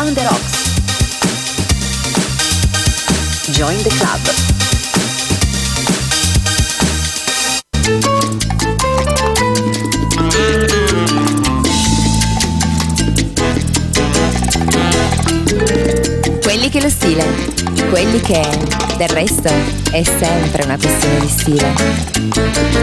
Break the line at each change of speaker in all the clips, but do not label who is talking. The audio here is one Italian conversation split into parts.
Brown the Rocks. Join the club. Quelli che lo stile, quelli che del resto è sempre una questione di stile.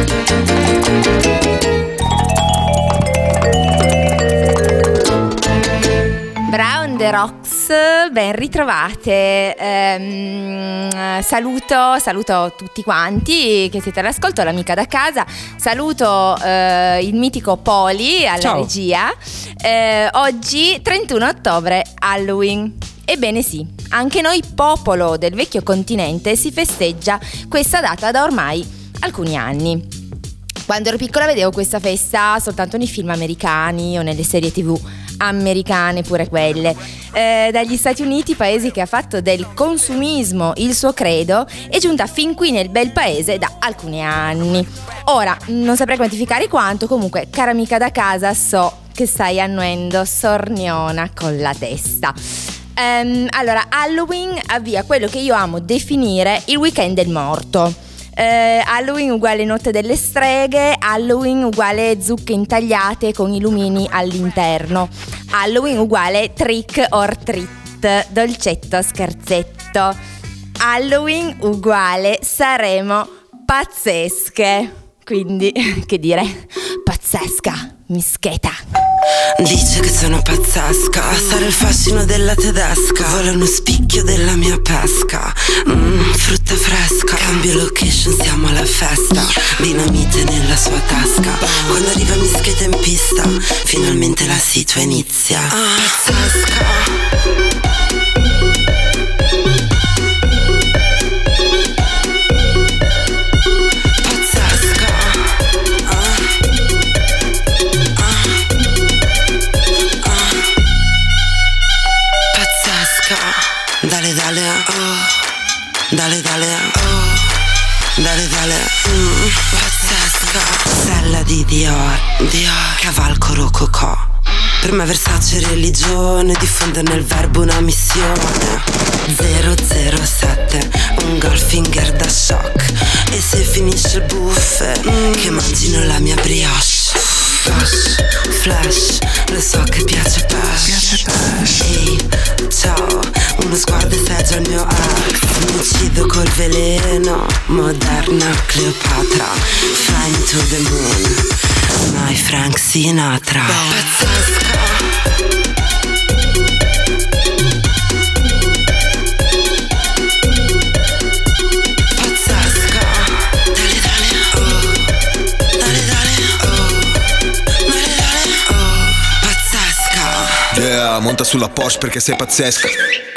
The Rocks, ben ritrovate. Ehm, saluto, saluto tutti quanti che siete all'ascolto, l'amica da casa. Saluto eh, il mitico Poli alla
Ciao.
regia. Eh, oggi 31 ottobre, Halloween. Ebbene sì, anche noi popolo del vecchio continente si festeggia questa data da ormai alcuni anni. Quando ero piccola vedevo questa festa soltanto nei film americani o nelle serie tv americane pure quelle. Eh, dagli Stati Uniti, paesi che ha fatto del consumismo il suo credo, è giunta fin qui nel bel paese da alcuni anni. Ora, non saprei quantificare quanto, comunque, cara amica da casa, so che stai annuendo sorniona con la testa. Ehm, allora, Halloween avvia quello che io amo definire il weekend del morto. Eh, Halloween uguale notte delle streghe, Halloween uguale zucche intagliate con i lumini all'interno, Halloween uguale trick or treat, dolcetto scherzetto, Halloween uguale saremo pazzesche, quindi che dire, pazzesca, mischeta.
Dice che sono pazzesca, sarà il fascino della tedesca. Vuole uno spicchio della mia pesca. Mmm, frutta fresca. Cambio location, siamo alla festa. Dinamite nella sua tasca. Quando arriva mischeta in pista, finalmente la situa inizia. Pazzesca. Pazzesca. Dior, Dior. Cavalco rococò. Per me Versace religione, diffondere nel verbo una missione. 007, un golfinger da shock. E se finisce il buffet, che mangino la mia brioche. Flash, flash, lo so che piace Pash. Ehi, ciao, uno sguardo e sei già il mio ex. Mi uccido col veleno, moderna Cleopatra. Fly me to the moon, my Frank Sinatra. Pazzesca.
Monta sulla Porsche perché sei pazzesca.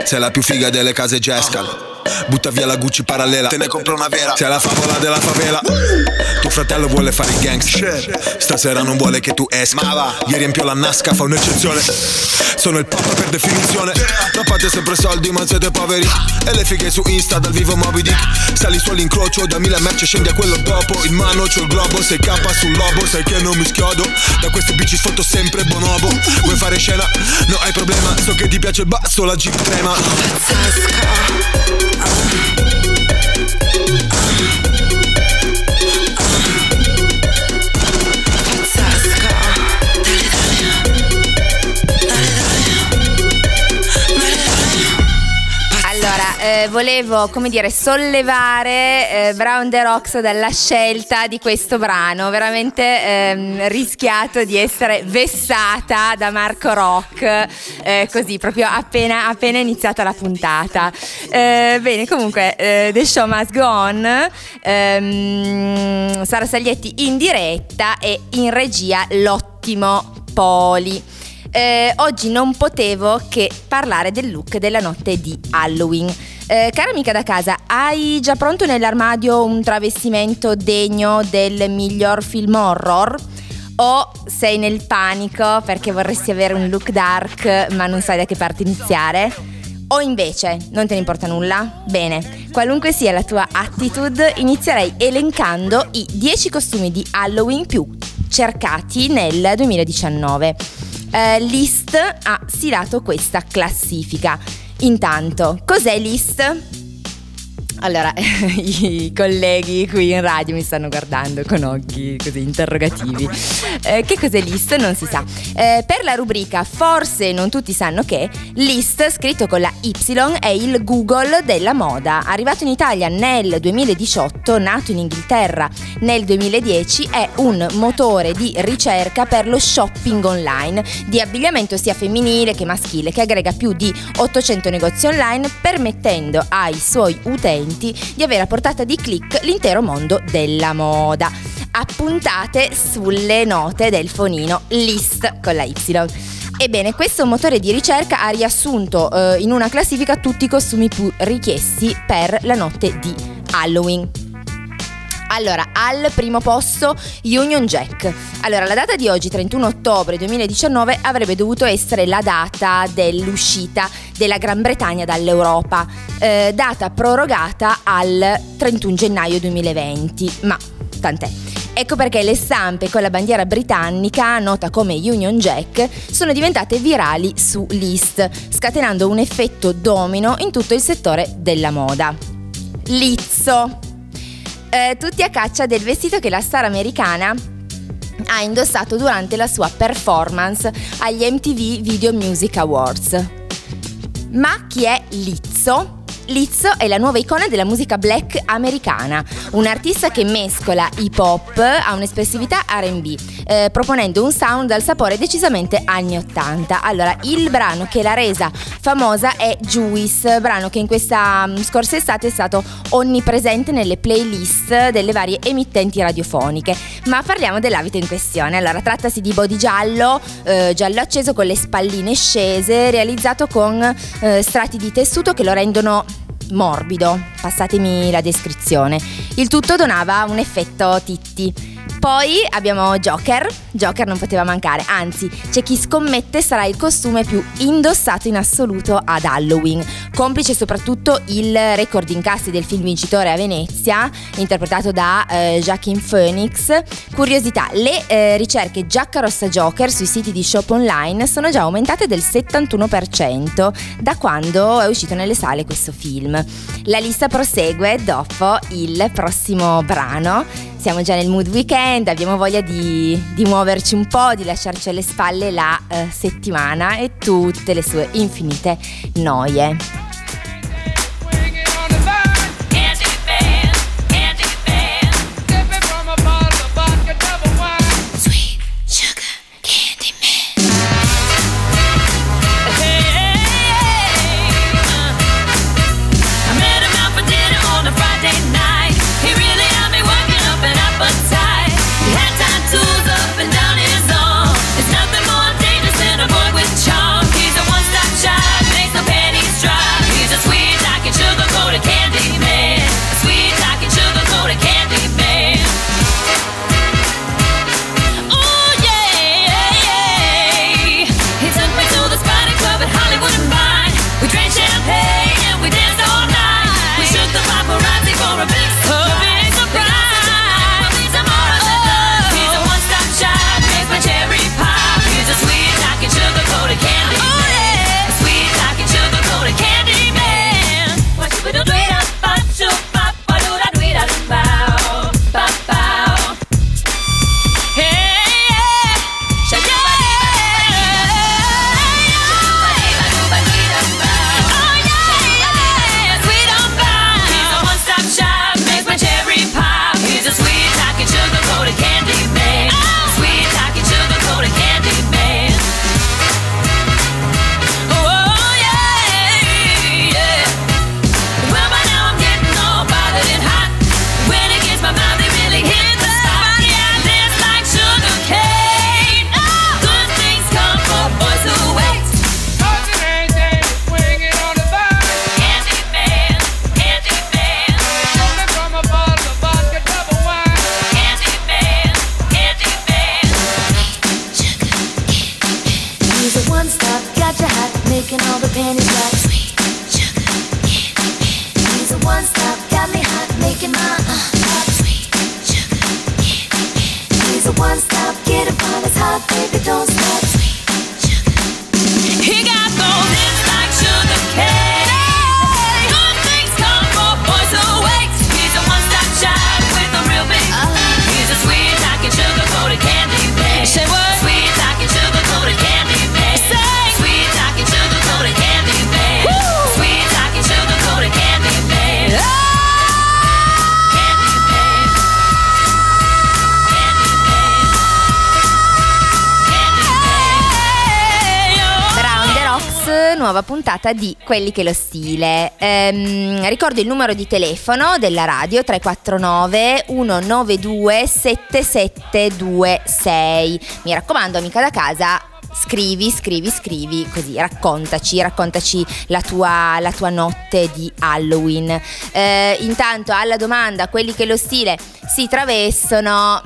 Sei la più figa delle case Jescal. Butta via la Gucci parallela, te ne compro una vera. Sei la favola della favela. Tuo fratello vuole fare il gangster. Stasera non vuole che tu esca. Ma va. Gli riempio la nasca, fa un'eccezione. Sono il papa per definizione. Trappate sempre soldi, ma siete poveri. E le fighe su Insta dal vivo Moby Dick. Sali su all'incrocio, da mille merce scendi a quello dopo. In mano c'ho il globo, sei capa sul lobo. Sai che non mi schiodo. Da queste bici sfotto sempre bonobo. Vuoi fare scena? No, hai problema. So che ti piace il basso, la jeep trema.
Pazzesca.
Volevo, come dire, sollevare eh, Brown The Rocks dalla scelta di questo brano. Veramente ehm, rischiato di essere vessata da Marco Rock, eh, così, proprio appena, appena iniziata la puntata. Eh, bene, comunque, eh, The Show Must Go On. Ehm, Sara Saglietti in diretta e in regia l'ottimo Poli. Eh, oggi non potevo che parlare del look della notte di Halloween. Eh, cara amica da casa, hai già pronto nell'armadio un travestimento degno del miglior film horror? O sei nel panico perché vorresti avere un look dark ma non sai da che parte iniziare? O invece non te ne importa nulla? Bene, qualunque sia la tua attitude, inizierei elencando i 10 costumi di Halloween più cercati nel 2019. eh, List ha stilato questa classifica. Intanto, cos'è List? Allora, i colleghi qui in radio mi stanno guardando con occhi così interrogativi. Eh, che cos'è list? Non si sa. Eh, per la rubrica Forse non tutti sanno che, list, scritto con la Y, è il Google della moda. Arrivato in Italia nel 2018, nato in Inghilterra nel 2010, è un motore di ricerca per lo shopping online di abbigliamento sia femminile che maschile, che aggrega più di 800 negozi online, permettendo ai suoi utenti utenti di avere a portata di click l'intero mondo della moda. Appuntate sulle note del fonino list con la Y. Ebbene, questo motore di ricerca ha riassunto eh, in una classifica tutti i costumi più richiesti per la notte di Halloween. Allora, al primo posto Union Jack. Allora, la data di oggi, 31 ottobre 2019, avrebbe dovuto essere la data dell'uscita della Gran Bretagna dall'Europa, eh, data prorogata al 31 gennaio 2020, ma tant'è. Ecco perché le stampe con la bandiera britannica, nota come Union Jack, sono diventate virali su List, scatenando un effetto domino in tutto il settore della moda. Lizzo eh, tutti a caccia del vestito che la star americana ha indossato durante la sua performance agli MTV Video Music Awards. Ma chi è Lizzo? Lizzo è la nuova icona della musica black americana, un artista che mescola hip hop a un'espressività RB, eh, proponendo un sound dal sapore decisamente anni 80. Allora, il brano che l'ha resa famosa è Juice, brano che in questa um, scorsa estate è stato onnipresente nelle playlist delle varie emittenti radiofoniche. Ma parliamo dell'abito in questione. Allora, trattasi di body giallo, eh, giallo acceso con le spalline scese, realizzato con eh, strati di tessuto che lo rendono morbido, passatemi la descrizione. Il tutto donava un effetto titti. Poi abbiamo Joker, Joker non poteva mancare, anzi c'è chi scommette sarà il costume più indossato in assoluto ad Halloween, complice soprattutto il record incassi del film vincitore a Venezia, interpretato da eh, Joaquin Phoenix. Curiosità, le eh, ricerche giacca rossa Joker sui siti di shop online sono già aumentate del 71% da quando è uscito nelle sale questo film. La lista prosegue dopo il prossimo brano siamo già nel mood weekend, abbiamo voglia di, di muoverci un po', di lasciarci alle spalle la eh, settimana e tutte le sue infinite noie. Nuova puntata di Quelli che lo stile. Ehm, ricordo il numero di telefono della radio 349 192 7726. Mi raccomando, amica da casa, scrivi, scrivi, scrivi, così raccontaci, raccontaci la tua, la tua notte di Halloween. Eh, intanto alla domanda, quelli che lo stile si travestono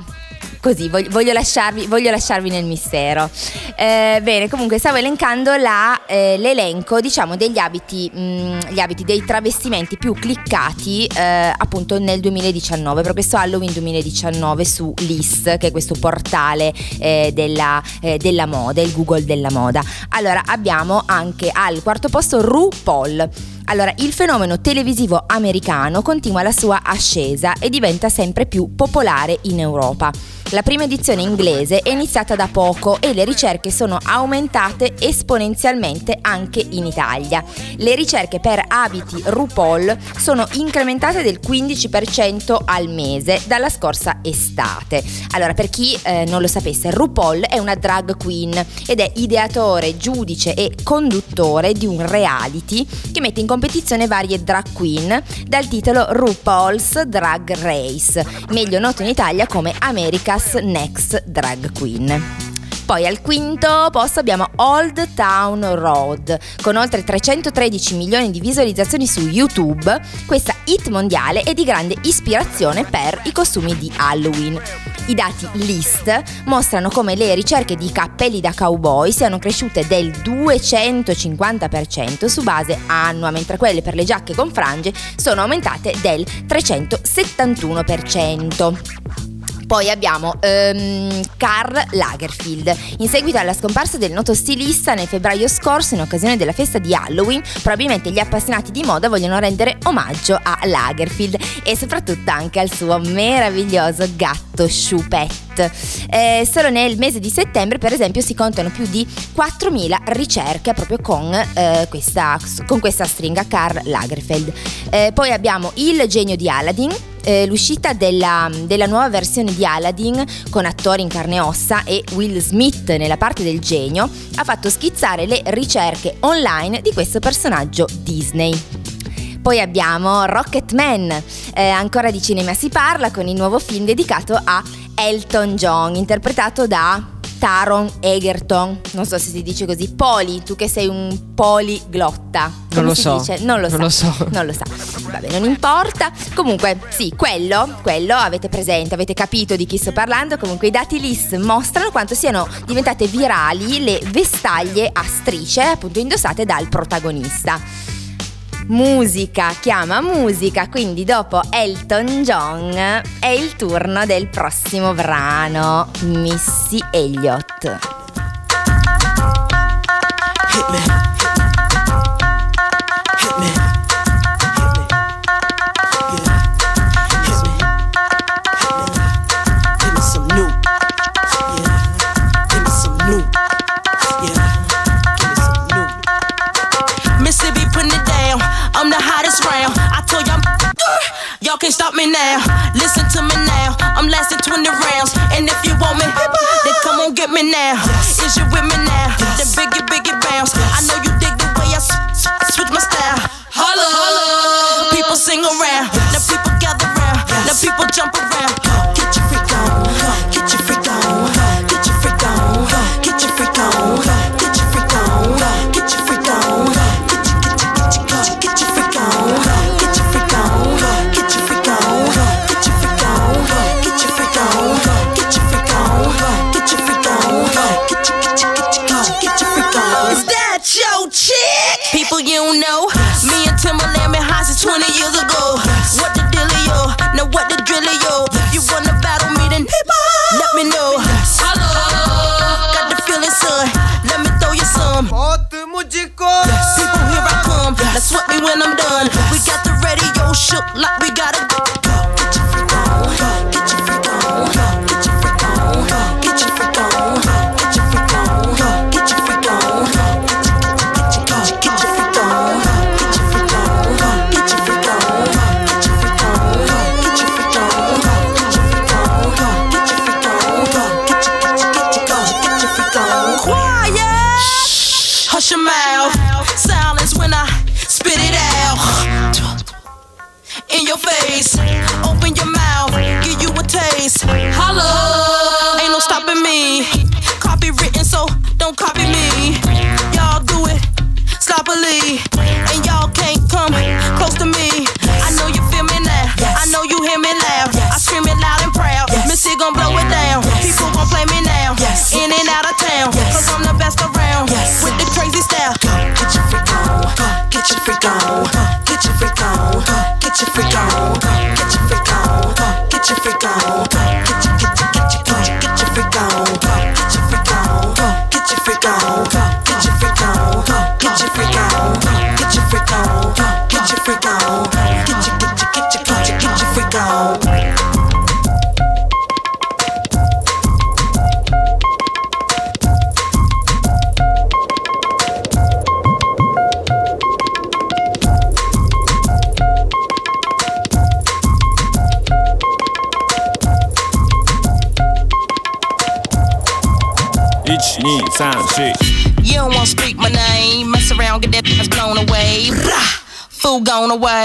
così voglio, voglio, lasciarvi, voglio lasciarvi, nel mistero. Eh, bene, comunque stavo elencando la, eh, l'elenco, diciamo, degli abiti, mh, mm, gli abiti, dei travestimenti più cliccati eh, appunto nel 2019, per questo Halloween 2019 su List, che è questo portale eh, della, eh, della moda, il Google della moda. Allora abbiamo anche al quarto posto RuPaul. Allora, il fenomeno televisivo americano continua la sua ascesa e diventa sempre più popolare in Europa. La prima edizione inglese è iniziata da poco e le ricerche sono aumentate esponenzialmente anche in Italia. Le ricerche per abiti RuPaul sono incrementate del 15% al mese dalla scorsa estate. Allora, per chi eh, non lo sapesse, RuPaul è una drag queen ed è ideatore, giudice e conduttore di un reality che mette in competizione varie drag queen dal titolo RuPaul's Drag Race, meglio noto in Italia come America America's Next Drag Queen. Poi al quinto posto abbiamo Old Town Road, con oltre 313 milioni di visualizzazioni su YouTube. Questa hit mondiale è di grande ispirazione per i costumi di Halloween. I dati list mostrano come le ricerche di cappelli da cowboy siano cresciute del 250% su base annua, mentre quelle per le giacche con frange sono aumentate del 371%. Poi abbiamo um, Karl Lagerfield. In seguito alla scomparsa del noto stilista nel febbraio scorso in occasione della festa di Halloween, probabilmente gli appassionati di moda vogliono rendere omaggio a Lagerfield e soprattutto anche al suo meraviglioso gatto Choupette. Eh, solo nel mese di settembre, per esempio, si contano più di 4.000 ricerche proprio con, eh, questa, con questa stringa Karl Lagerfeld. Eh, poi abbiamo il genio di Aladdin eh, l'uscita della, della, nuova versione di Aladdin con attori in carne e ossa e Will Smith nella parte del genio ha fatto schizzare le ricerche online di questo personaggio Disney. Poi abbiamo Rocketman, eh, ancora di cinema si parla con il nuovo film dedicato a Elton John, interpretato da Taron Egerton, non so se si dice così, Poli, tu che sei un poliglotta.
Non lo so.
Non lo,
non
sa.
lo so.
Non lo sa. Vabbè, non importa. Comunque, sì, quello, quello avete presente, avete capito di chi sto parlando. Comunque i dati list mostrano quanto siano diventate virali le vestaglie a strisce, appunto indossate dal protagonista musica chiama musica, quindi dopo Elton John è il turno del prossimo brano, Missy Elliott. Hit
Y'all can't stop me now. Listen to me now. I'm lasting 20 rounds. And if you want me, then come on get me now. Is you with me now?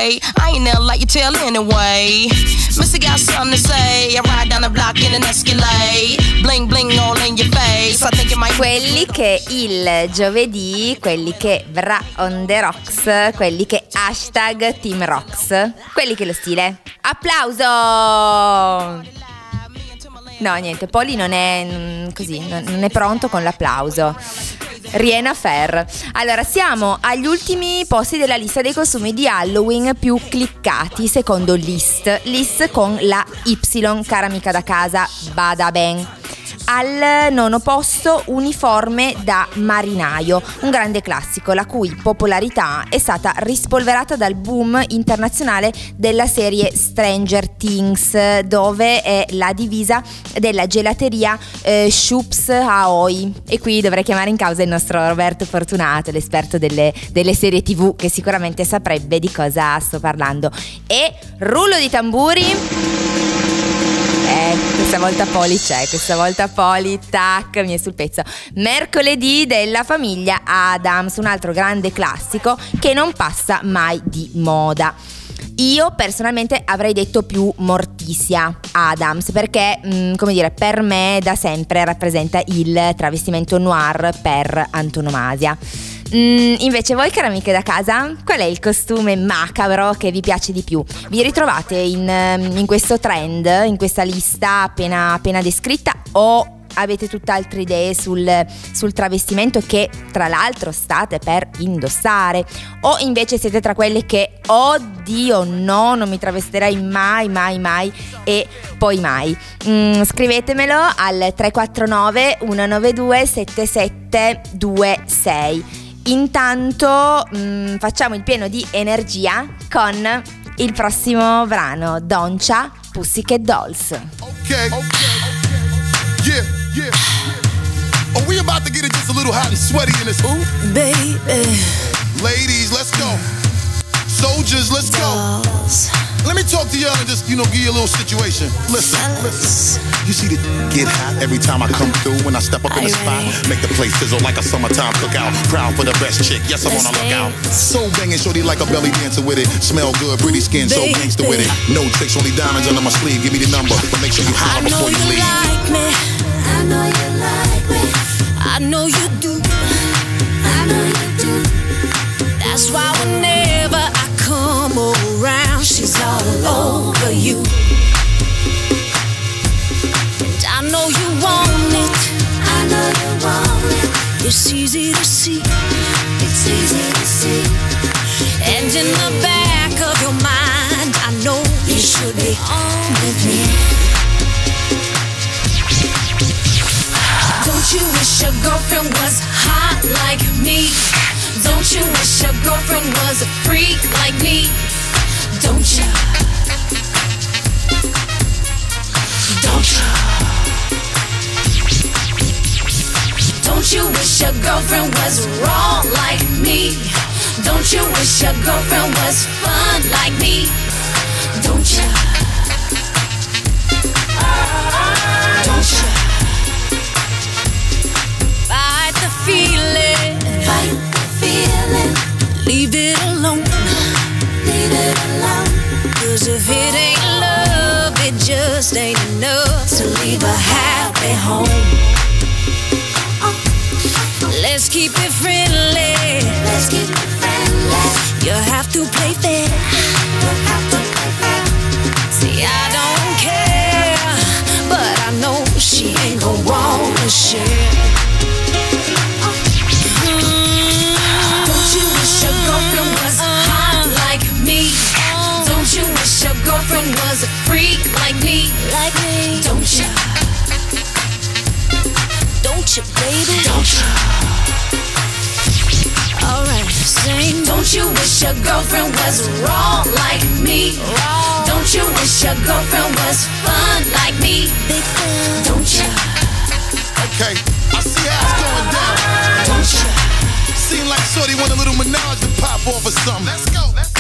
I
ain't never like you tell anyway. Missy got something to say. I ride down the block in an Escalade. Bling bling all in your face. I think it might
Quelli che il giovedì, quelli che Bra on the Rocks, quelli che hashtag Team Rocks, quelli che lo stile. Applauso! No, niente, Poli non è mm, così, non è pronto con l'applauso. Riena Fair. Allora, siamo agli ultimi posti della lista dei costumi di Halloween più cliccati secondo List. List con la Y, cara amica da casa, bada ben. Al nono posto uniforme da marinaio, un grande classico la cui popolarità è stata rispolverata dal boom internazionale della serie Stranger Things, dove è la divisa della gelateria eh, Shoops Aoi. E qui dovrei chiamare in causa il nostro Roberto Fortunato, l'esperto delle, delle serie TV, che sicuramente saprebbe di cosa sto parlando. E rullo di tamburi. Questa volta Poli c'è, questa volta Poli, tac, mi è sul pezzo. Mercoledì della famiglia Adams, un altro grande classico che non passa mai di moda. Io personalmente avrei detto più Morticia Adams perché, mm, come dire, per me da sempre rappresenta il travestimento noir per antonomasia. Mm, invece voi cari amiche da casa, qual è il costume macabro che vi piace di più? Vi ritrovate in, ehm, in questo trend, in questa lista appena, appena descritta o avete tutt'altre idee sul, sul travestimento che tra l'altro state per indossare? O invece siete tra quelle che oddio no non mi travesterai mai mai mai e poi mai Mm, scrivetemelo al 349 192 7726 intanto mm, facciamo il pieno di energia con il prossimo brano Doncia Pussycat Dolls
Okay. Yeah, yeah. Are we about to get it just a little hot and sweaty in this hoop?
Baby,
Ladies, let's go. Soldiers, let's go. Let me talk to y'all and just, you know, give you a little situation. Listen, listen. You see the get hot every time I come through when I step up in the spot. Make the place sizzle like a summertime cookout. Proud for the best chick, yes, I'm on a lookout. So banging, shorty like a belly dancer with it. Smell good, pretty skin, so gangster with it. No tricks, only diamonds under my sleeve. Give me the number, but make sure you
I
holler
know
before you
you
leave.
like me. I know you like me. I know you do. I know you do. That's why whenever I come around, she's all over you. And I know you want it. I know you want it. It's easy to see. It's easy to see. And in the back of your mind, I know you should be on with me. Don't you wish your girlfriend was hot like me? Don't you wish your girlfriend was a freak like me? Don't you? Don't you? Don't you wish your girlfriend was wrong like me? Don't you wish your girlfriend was fun like me? Don't you? Don't you? Fight the feeling. Fight. Leave it alone. Leave it alone. Cause if it ain't love, it just ain't enough to leave a happy home. Uh, let's keep it friendly. Let's keep it friendly. You have to play fair. You have to play fair. See, I don't care, but I know she ain't gon' wanna share. Your was a freak like me? Like me? Don't you? Don't you, baby? Don't you? Alright, sing. Don't you wish your girlfriend was wrong like me? Don't you wish your girlfriend was fun like me? Big fun. Don't you?
Okay, I see how it's going down.
Don't you?
Seem like Shorty want a little menage to pop off or something. Let's go, let's go.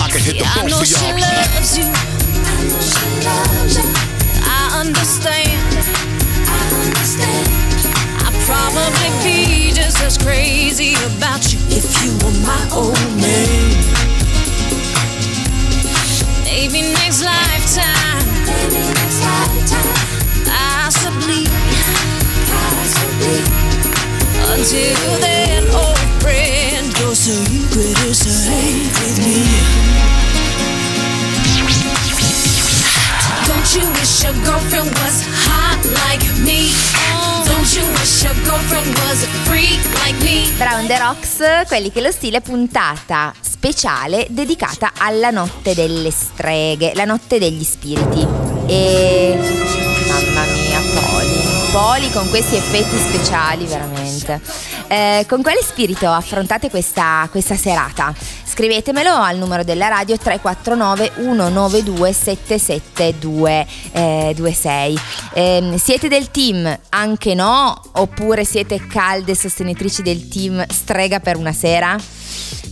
I can hit the
I
boat
know
for
she
y'all.
loves you. I understand. I'd probably be just as crazy about you if you were my old man. Maybe next lifetime. Possibly. Until then, old friend, so ubiquitous with me. Don't you wish your girlfriend was hot like me? Don't you wish your girlfriend was a freak like me?
Brown the Rocks, quelli che lo stile puntata speciale dedicata alla notte delle streghe, la notte degli spiriti. E mamma mia, Poli, Poli con questi effetti speciali veramente. Eh, con quale spirito affrontate questa, questa serata? Scrivetemelo al numero della radio 349 192 7726. Eh, siete del team anche no? Oppure siete calde sostenitrici del team strega per una sera?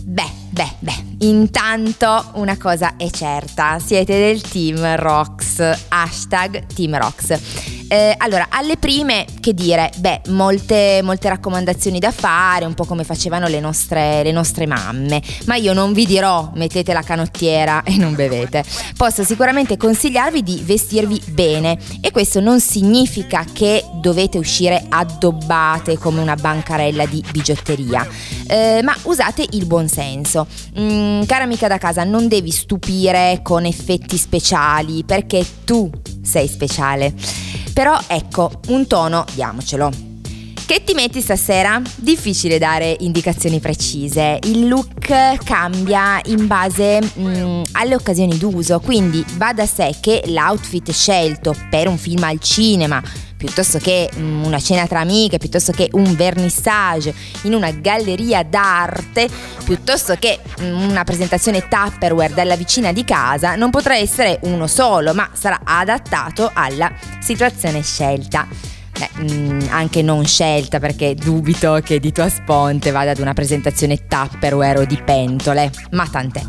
Beh, beh, beh, intanto una cosa è certa, siete del team Rox, hashtag team Rox. Eh, allora, alle prime, che dire, beh, molte, molte raccomandazioni da fare, un po' come facevano le nostre, le nostre mamme, ma io non vi dirò mettete la canottiera e non bevete. Posso sicuramente consigliarvi di vestirvi bene e questo non significa che dovete uscire addobbate come una bancarella di bigiotteria, eh, ma usate il buon senso. Mm, cara amica da casa, non devi stupire con effetti speciali perché tu sei speciale. Però ecco, un tono diamocelo. Che ti metti stasera? Difficile dare indicazioni precise. Il look cambia in base mm, alle occasioni d'uso, quindi va da sé che l'outfit scelto per un film al cinema, piuttosto che mm, una cena tra amiche, piuttosto che un vernissage in una galleria d'arte, piuttosto che mm, una presentazione Tupperware dalla vicina di casa, non potrà essere uno solo, ma sarà adattato alla situazione scelta. Beh, mm, anche non scelta perché dubito che di tua sponte vada ad una presentazione Tupperware o di pentole, ma tant'è.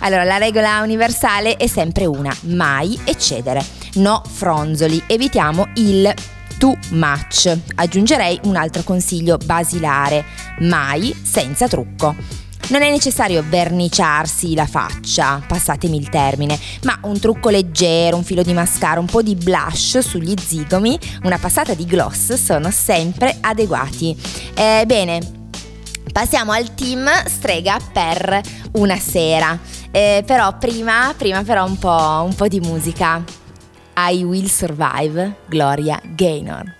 Allora, la regola universale è sempre una, mai eccedere, no fronzoli, evitiamo il too much. Aggiungerei un altro consiglio basilare, mai senza trucco. Non è necessario verniciarsi la faccia, passatemi il termine, ma un trucco leggero, un filo di mascara, un po' di blush sugli zigomi, una passata di gloss sono sempre adeguati. Eh, bene, passiamo al team strega per una sera. Eh, però prima, prima però un po', un po' di musica. I Will Survive, Gloria Gaynor.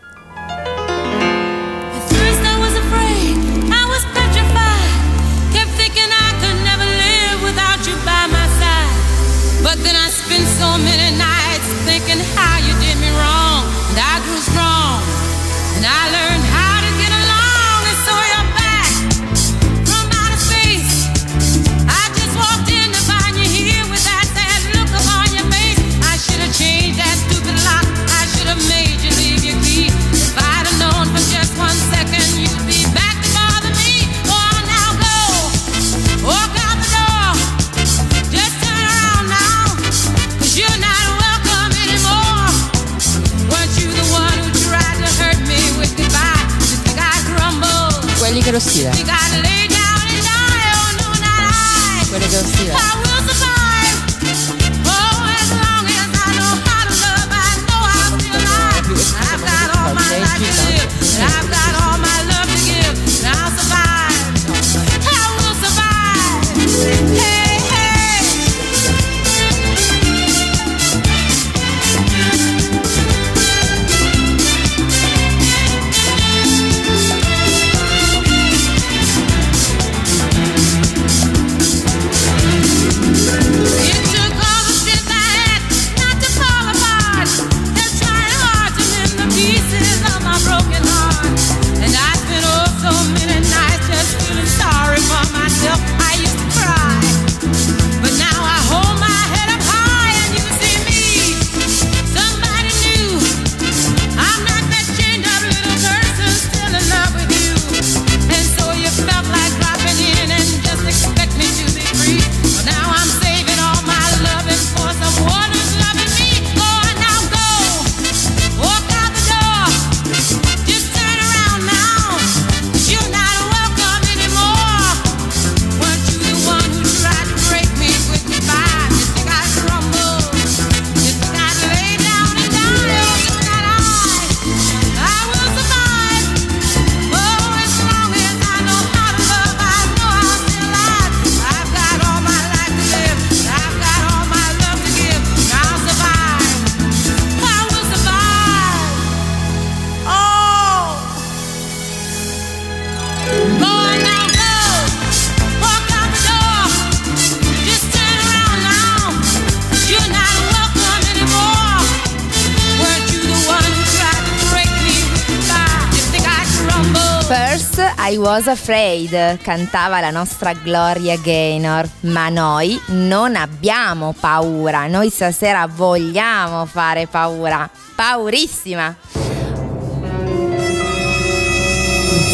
Was Afraid, cantava la nostra Gloria Gaynor, ma noi non abbiamo paura, noi stasera vogliamo fare paura, paurissima.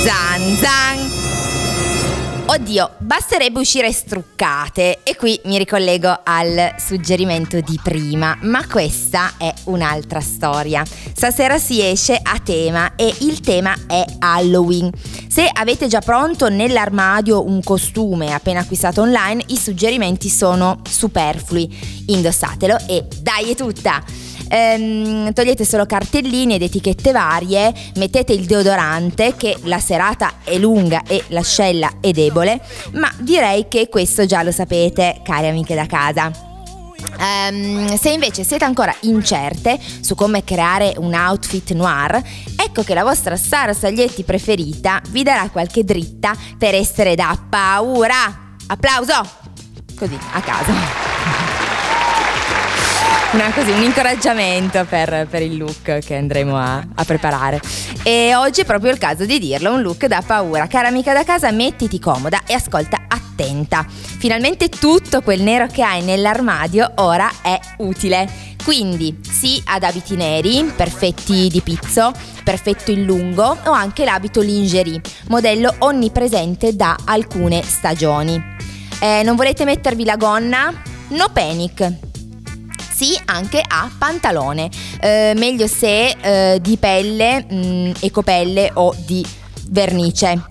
Zan zan Oddio, basterebbe uscire struccate e qui mi ricollego al suggerimento di prima, ma questa è un'altra storia. Stasera si esce a tema e il tema è Halloween. Se avete già pronto nell'armadio un costume appena acquistato online, i suggerimenti sono superflui. Indossatelo e dai è tutta! ehm, togliete solo cartellini ed etichette varie, mettete il deodorante che la serata è lunga e l'ascella è debole, ma direi che questo già lo sapete, cari amiche da casa. Um, se invece siete ancora incerte su come creare un outfit noir, ecco che la vostra Sara Saglietti preferita vi darà qualche dritta per essere da paura. Applauso! Così, a caso. Una, così, un incoraggiamento per, per, il look che andremo a, a, preparare. E oggi è proprio il caso di dirlo, un look da paura. Cara amica da casa, mettiti comoda e ascolta attenta. Finalmente tutto quel nero che hai nell'armadio ora è utile. Quindi sì ad abiti neri, perfetti di pizzo, perfetto in lungo o anche l'abito lingerie, modello onnipresente da alcune stagioni. Eh, non volete mettervi la gonna? No panic, sì anche a pantalone, eh, meglio se eh, di pelle, mh, mm, ecopelle o di vernice.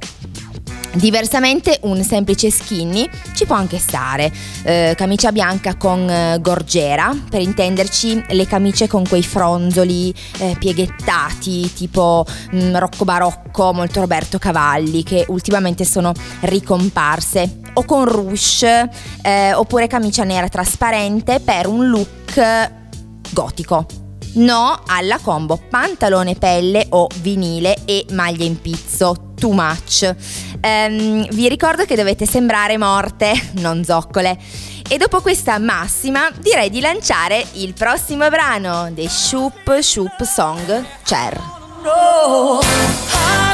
Diversamente un semplice skinny ci può anche stare, eh, camicia bianca con eh, gorgiera, per intenderci le camicie con quei fronzoli eh, pieghettati tipo mh, mm, Rocco Barocco, molto Roberto Cavalli che ultimamente sono ricomparse o con rouge eh, oppure camicia nera trasparente per un look gotico. No alla combo pantalone pelle o vinile e maglia in pizzo, too much. Um, vi ricordo che dovete sembrare morte, non zoccole. E dopo questa massima direi di lanciare il prossimo brano dei Shoop Shoop Song Cher. Oh, quelli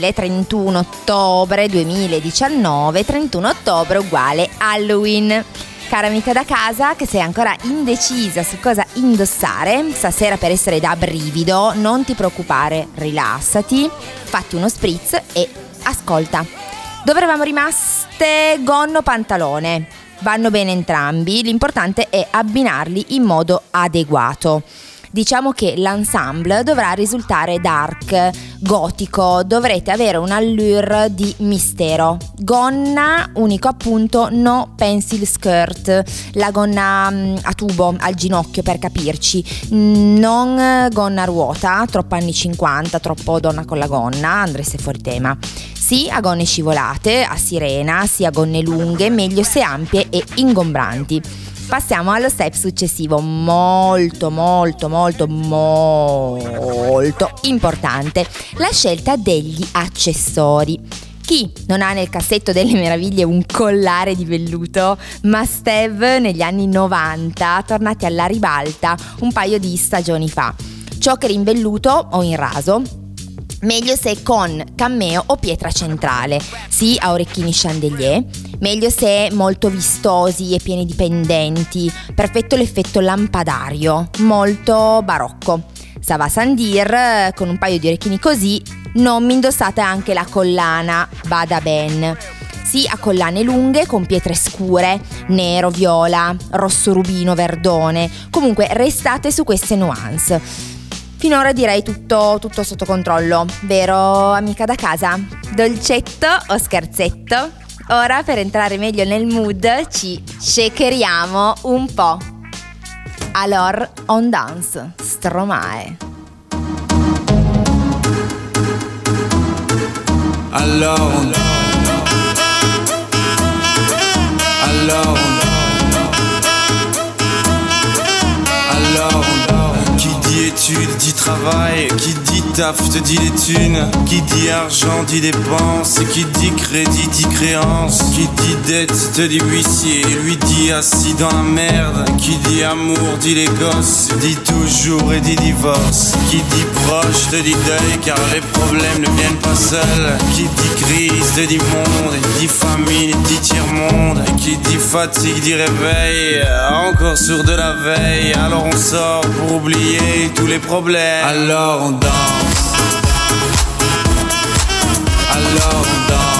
stile 31 ottobre 2019, 31 ottobre uguale Halloween. Cara amica da casa che sei ancora indecisa su cosa indossare, stasera per essere da brivido, non ti preoccupare, rilassati, fatti uno spritz e ascolta. Dove eravamo rimaste? Gonno pantalone. Vanno bene entrambi, l'importante è abbinarli in modo adeguato. Diciamo che l'ensemble dovrà risultare dark, gotico, dovrete avere un allure di mistero. Gonna, unico appunto, no pencil skirt, la gonna mm, a tubo al ginocchio per capirci, non gonna a ruota, troppo anni 50, troppo donna con la gonna, andreste fuori tema. Sì a gonne scivolate, a sirena, sì a gonne lunghe, meglio se ampie e ingombranti. Passiamo allo step successivo, molto molto molto molto importante, la scelta degli accessori. Chi non ha nel cassetto delle meraviglie un collare di velluto? Ma Steve negli anni 90, tornati alla ribalta un paio di stagioni fa. Choker in velluto o in raso, Meglio se con cammeo o pietra centrale, sì a orecchini chandelier. Meglio se molto vistosi e pieni di pendenti. Perfetto l'effetto lampadario, molto barocco. Sava Sandir con un paio di orecchini così, non mi indossate anche la collana, bada ben. Sì a collane lunghe con pietre scure, nero, viola, rosso rubino, verdone. Comunque restate su queste nuance. Finora direi tutto, tutto sotto controllo, vero amica da casa? Dolcetto o scherzetto? Ora per entrare meglio nel mood ci shakeriamo un po'. Alors on dance, Stromae.
Alone. Alone. Études dit travail, qui dit taf te dit les thunes, qui dit argent dit dépenses, qui dit crédit dit créance, qui dit dette te dit huissier, lui dit assis dans la merde, qui dit amour dit les gosses, dit toujours et dit divorce, qui dit proche te dit deuil car les problèmes ne viennent pas seuls, qui dit crise te dit monde, dit famine dit tiers-monde, qui dit fatigue dit réveil, encore sur de la veille, alors on sort pour oublier tous les problèmes. Alors on danse. Alors on danse.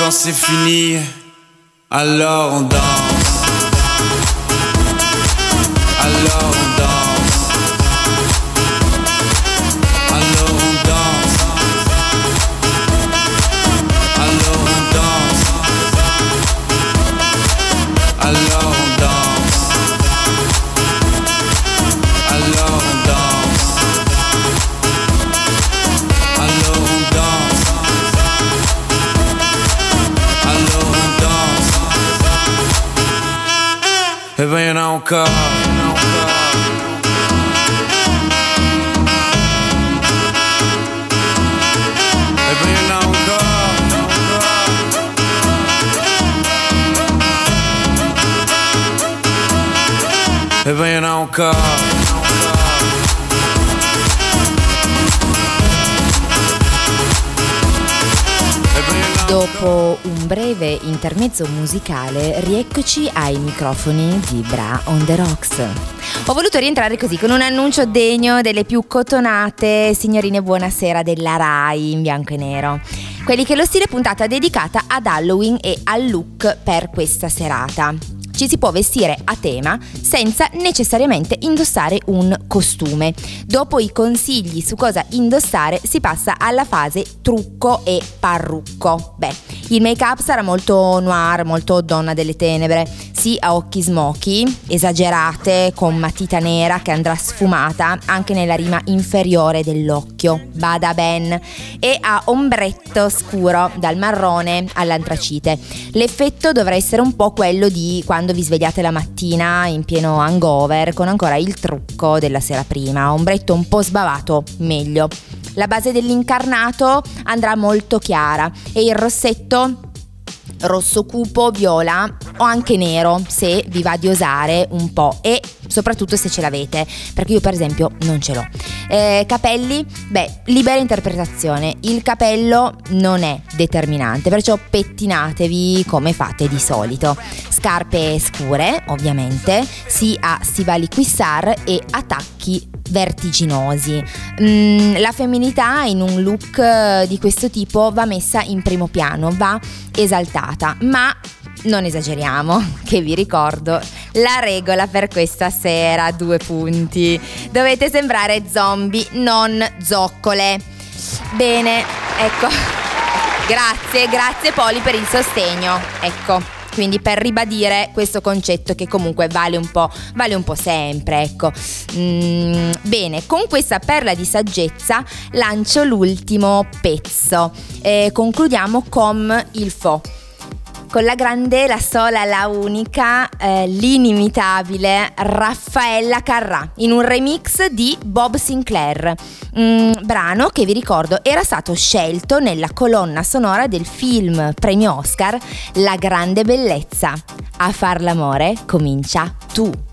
quand c'est fini, alors on danse.
Intermezzo musicale, rieccoci ai microfoni di Bra on the Rocks. Ho voluto rientrare così con un annuncio degno delle più cotonate signorine buonasera della RAI in bianco e nero. Quelli che lo stile puntata dedicata ad Halloween e al look per questa serata. Ci si può vestire a tema senza necessariamente indossare un costume. Dopo i consigli su cosa indossare si passa alla fase trucco e parrucco. Beh, il make-up sarà molto noir, molto donna delle tenebre, sì a occhi smoky, esagerate, con matita nera che andrà sfumata anche nella rima inferiore dell'occhio, bada ben, e a ombretto scuro dal marrone all'antracite. L'effetto dovrà essere un po' quello di quando vi svegliate la mattina in pieno hangover con ancora il trucco della sera prima, ombretto un po' sbavato, meglio. La base dell'incarnato andrà molto chiara e il rossetto rosso cupo, viola o anche nero se vi va di osare un po' e soprattutto se ce l'avete perché io per esempio non ce l'ho. Eh, capelli? Beh libera interpretazione. Il capello non è determinante perciò pettinatevi come fate di solito. Scarpe scure ovviamente sì a stivali quissar e attacchi vertiginosi. Mm, la femminilità in un look eh, di questo tipo va messa in primo piano, va esaltata, ma non esageriamo, che vi ricordo la regola per questa sera, due punti. Dovete sembrare zombie, non zoccole. Bene, ecco. Grazie, grazie Poli per il sostegno. Ecco. Quindi per ribadire questo concetto che comunque vale un po', vale un po sempre, ecco. Mm, bene, con questa perla di saggezza lancio l'ultimo pezzo. Eh, concludiamo con il fo. Con la grande, la sola, la unica, eh, l'inimitabile Raffaella Carrà in un remix di Bob Sinclair, un brano che vi ricordo era stato scelto nella colonna sonora del film premio Oscar La grande bellezza. A far l'amore comincia tu.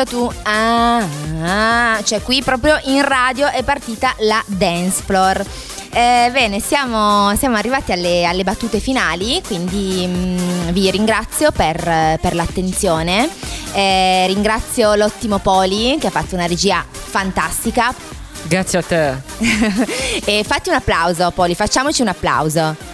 Comincia tu. Ah, ah, cioè qui proprio in radio è partita la dance floor. Eh, bene, siamo, siamo arrivati alle, alle battute finali, quindi mm, vi ringrazio per, per l'attenzione. Eh, ringrazio l'ottimo Poli che ha fatto una regia fantastica.
Grazie a te.
e fatti un applauso, Poli, facciamoci un applauso.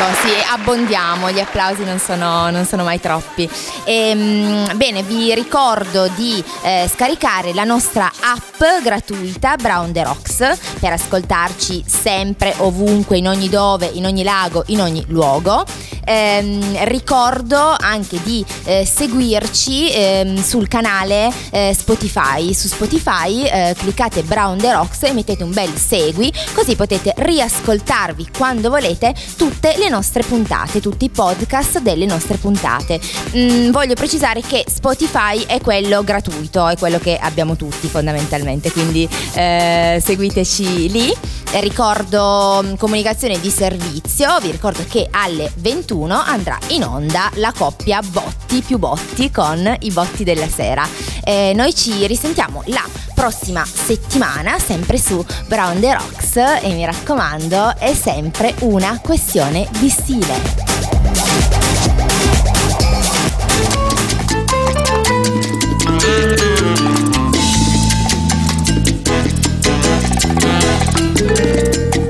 Ecco, sì, abbondiamo, gli applausi non sono, non sono mai troppi. Ehm, bene, vi ricordo di eh, scaricare la nostra app gratuita Brown the Rocks per ascoltarci sempre, ovunque, in ogni dove, in ogni lago, in ogni luogo. Ehm, ricordo anche di eh, seguirci ehm, sul canale eh, Spotify. Su Spotify eh, cliccate Brown the Rocks e mettete un bel segui, così potete riascoltarvi quando volete tutte le nostre puntate, tutti i podcast delle nostre puntate. Mm, voglio precisare che Spotify è quello gratuito, è quello che abbiamo tutti fondamentalmente, quindi eh, seguiteci lì. ricordo mm, comunicazione di servizio, vi ricordo che alle 21 andrà in onda la coppia Botti più Botti con i Botti della sera. Eh, noi ci risentiamo la prossima settimana sempre su Brown the Rocks e mi raccomando è sempre una questione di stile.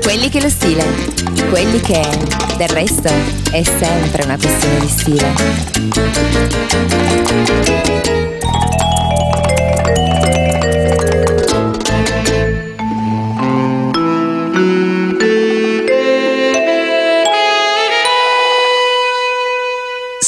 Quelli che lo stile, quelli che, del resto, è sempre una questione di stile.